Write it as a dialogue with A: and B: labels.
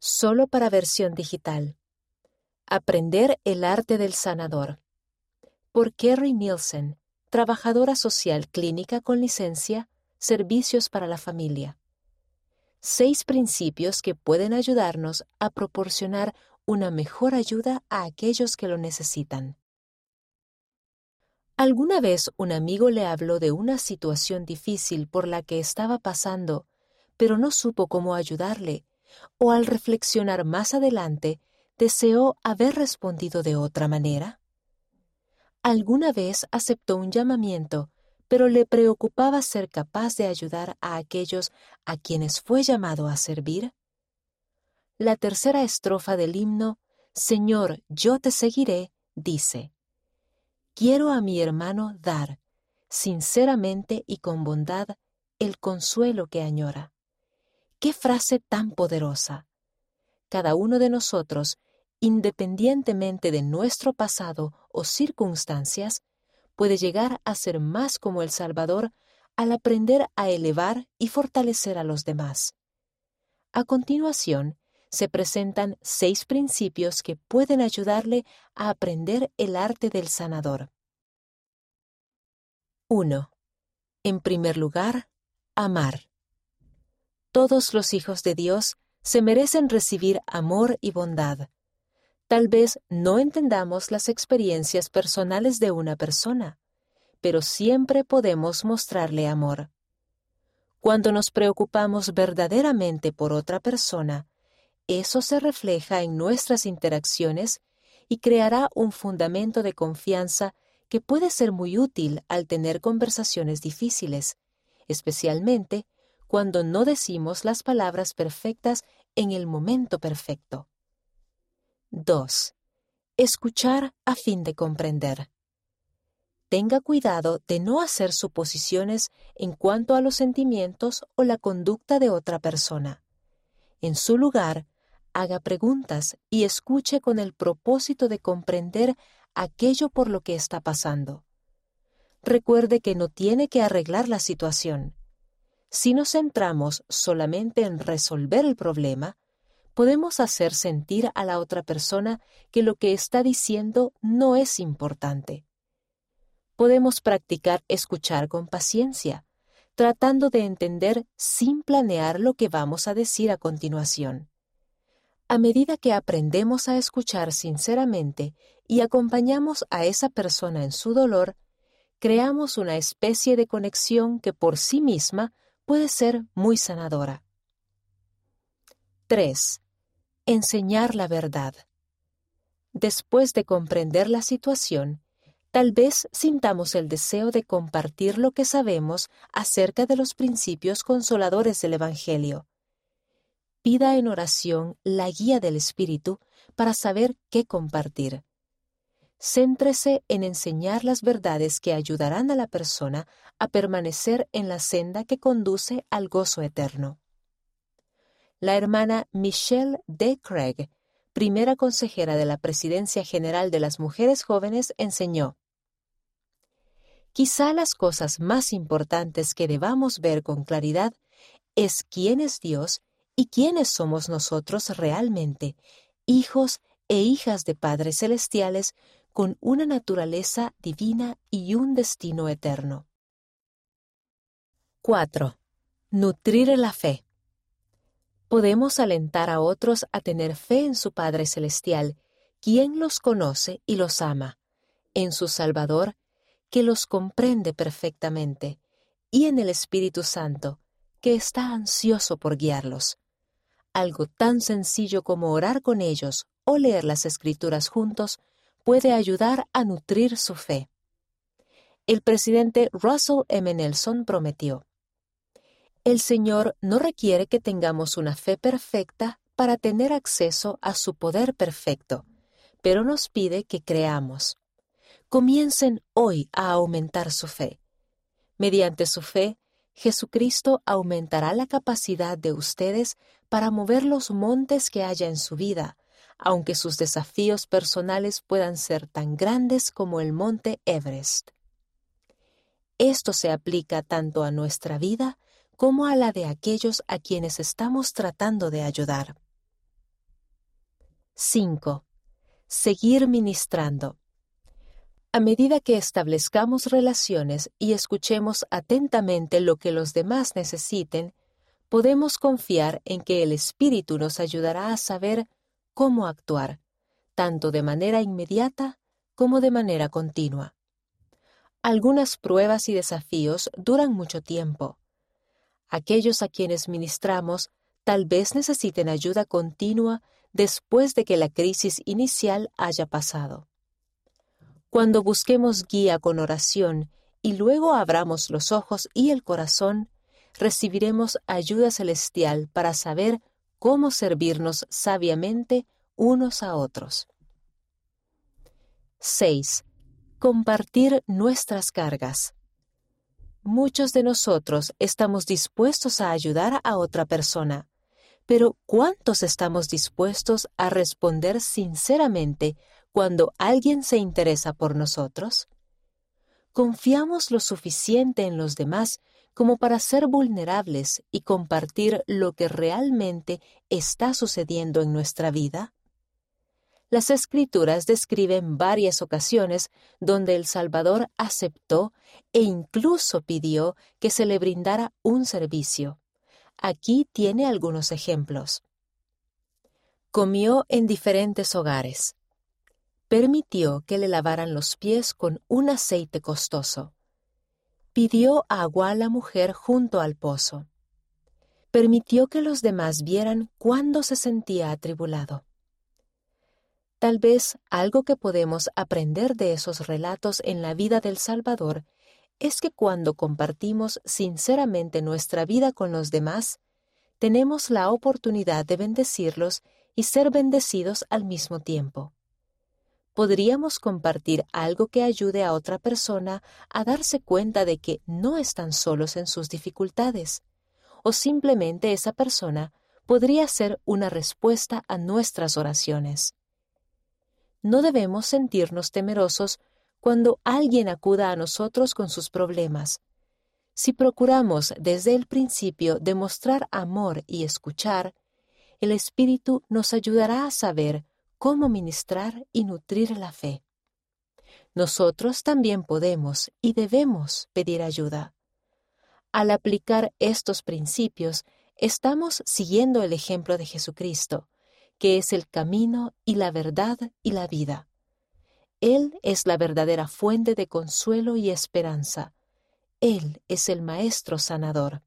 A: solo para versión digital. Aprender el arte del sanador. Por Kerry Nielsen, trabajadora social clínica con licencia, Servicios para la Familia. Seis principios que pueden ayudarnos a proporcionar una mejor ayuda a aquellos que lo necesitan. ¿Alguna vez un amigo le habló de una situación difícil por la que estaba pasando, pero no supo cómo ayudarle o al reflexionar más adelante deseó haber respondido de otra manera? ¿Alguna vez aceptó un llamamiento, pero le preocupaba ser capaz de ayudar a aquellos a quienes fue llamado a servir? La tercera estrofa del himno, Señor, yo te seguiré, dice, Quiero a mi hermano dar, sinceramente y con bondad, el consuelo que añora. ¡Qué frase tan poderosa! Cada uno de nosotros, independientemente de nuestro pasado o circunstancias, puede llegar a ser más como el Salvador al aprender a elevar y fortalecer a los demás. A continuación, se presentan seis principios que pueden ayudarle a aprender el arte del sanador. 1. En primer lugar, amar. Todos los hijos de Dios se merecen recibir amor y bondad. Tal vez no entendamos las experiencias personales de una persona, pero siempre podemos mostrarle amor. Cuando nos preocupamos verdaderamente por otra persona, eso se refleja en nuestras interacciones y creará un fundamento de confianza que puede ser muy útil al tener conversaciones difíciles, especialmente cuando no decimos las palabras perfectas en el momento perfecto. 2. Escuchar a fin de comprender. Tenga cuidado de no hacer suposiciones en cuanto a los sentimientos o la conducta de otra persona. En su lugar, haga preguntas y escuche con el propósito de comprender aquello por lo que está pasando. Recuerde que no tiene que arreglar la situación, si nos centramos solamente en resolver el problema, podemos hacer sentir a la otra persona que lo que está diciendo no es importante. Podemos practicar escuchar con paciencia, tratando de entender sin planear lo que vamos a decir a continuación. A medida que aprendemos a escuchar sinceramente y acompañamos a esa persona en su dolor, creamos una especie de conexión que por sí misma puede ser muy sanadora. 3. Enseñar la verdad. Después de comprender la situación, tal vez sintamos el deseo de compartir lo que sabemos acerca de los principios consoladores del Evangelio. Pida en oración la guía del Espíritu para saber qué compartir. Céntrese en enseñar las verdades que ayudarán a la persona a permanecer en la senda que conduce al gozo eterno. La hermana Michelle D. Craig, primera consejera de la Presidencia General de las Mujeres Jóvenes, enseñó, Quizá las cosas más importantes que debamos ver con claridad es quién es Dios y quiénes somos nosotros realmente, hijos e hijas de padres celestiales con una naturaleza divina y un destino eterno. 4. Nutrir la fe. Podemos alentar a otros a tener fe en su Padre Celestial, quien los conoce y los ama, en su Salvador, que los comprende perfectamente, y en el Espíritu Santo, que está ansioso por guiarlos. Algo tan sencillo como orar con ellos o leer las Escrituras juntos puede ayudar a nutrir su fe. El presidente Russell M. Nelson prometió, El Señor no requiere que tengamos una fe perfecta para tener acceso a su poder perfecto, pero nos pide que creamos. Comiencen hoy a aumentar su fe. Mediante su fe, Jesucristo aumentará la capacidad de ustedes para mover los montes que haya en su vida, aunque sus desafíos personales puedan ser tan grandes como el monte Everest. Esto se aplica tanto a nuestra vida como a la de aquellos a quienes estamos tratando de ayudar. 5. Seguir ministrando. A medida que establezcamos relaciones y escuchemos atentamente lo que los demás necesiten, podemos confiar en que el Espíritu nos ayudará a saber cómo actuar, tanto de manera inmediata como de manera continua. Algunas pruebas y desafíos duran mucho tiempo. Aquellos a quienes ministramos tal vez necesiten ayuda continua después de que la crisis inicial haya pasado. Cuando busquemos guía con oración y luego abramos los ojos y el corazón, recibiremos ayuda celestial para saber cómo servirnos sabiamente unos a otros. 6. Compartir nuestras cargas. Muchos de nosotros estamos dispuestos a ayudar a otra persona, pero ¿cuántos estamos dispuestos a responder sinceramente cuando alguien se interesa por nosotros? ¿Confiamos lo suficiente en los demás como para ser vulnerables y compartir lo que realmente está sucediendo en nuestra vida? Las escrituras describen varias ocasiones donde el Salvador aceptó e incluso pidió que se le brindara un servicio. Aquí tiene algunos ejemplos. Comió en diferentes hogares. Permitió que le lavaran los pies con un aceite costoso. Pidió agua a la mujer junto al pozo. Permitió que los demás vieran cuándo se sentía atribulado. Tal vez algo que podemos aprender de esos relatos en la vida del Salvador es que cuando compartimos sinceramente nuestra vida con los demás, tenemos la oportunidad de bendecirlos y ser bendecidos al mismo tiempo. Podríamos compartir algo que ayude a otra persona a darse cuenta de que no están solos en sus dificultades, o simplemente esa persona podría ser una respuesta a nuestras oraciones. No debemos sentirnos temerosos cuando alguien acuda a nosotros con sus problemas. Si procuramos desde el principio demostrar amor y escuchar, el Espíritu nos ayudará a saber cómo ministrar y nutrir la fe. Nosotros también podemos y debemos pedir ayuda. Al aplicar estos principios, estamos siguiendo el ejemplo de Jesucristo, que es el camino y la verdad y la vida. Él es la verdadera fuente de consuelo y esperanza. Él es el Maestro sanador.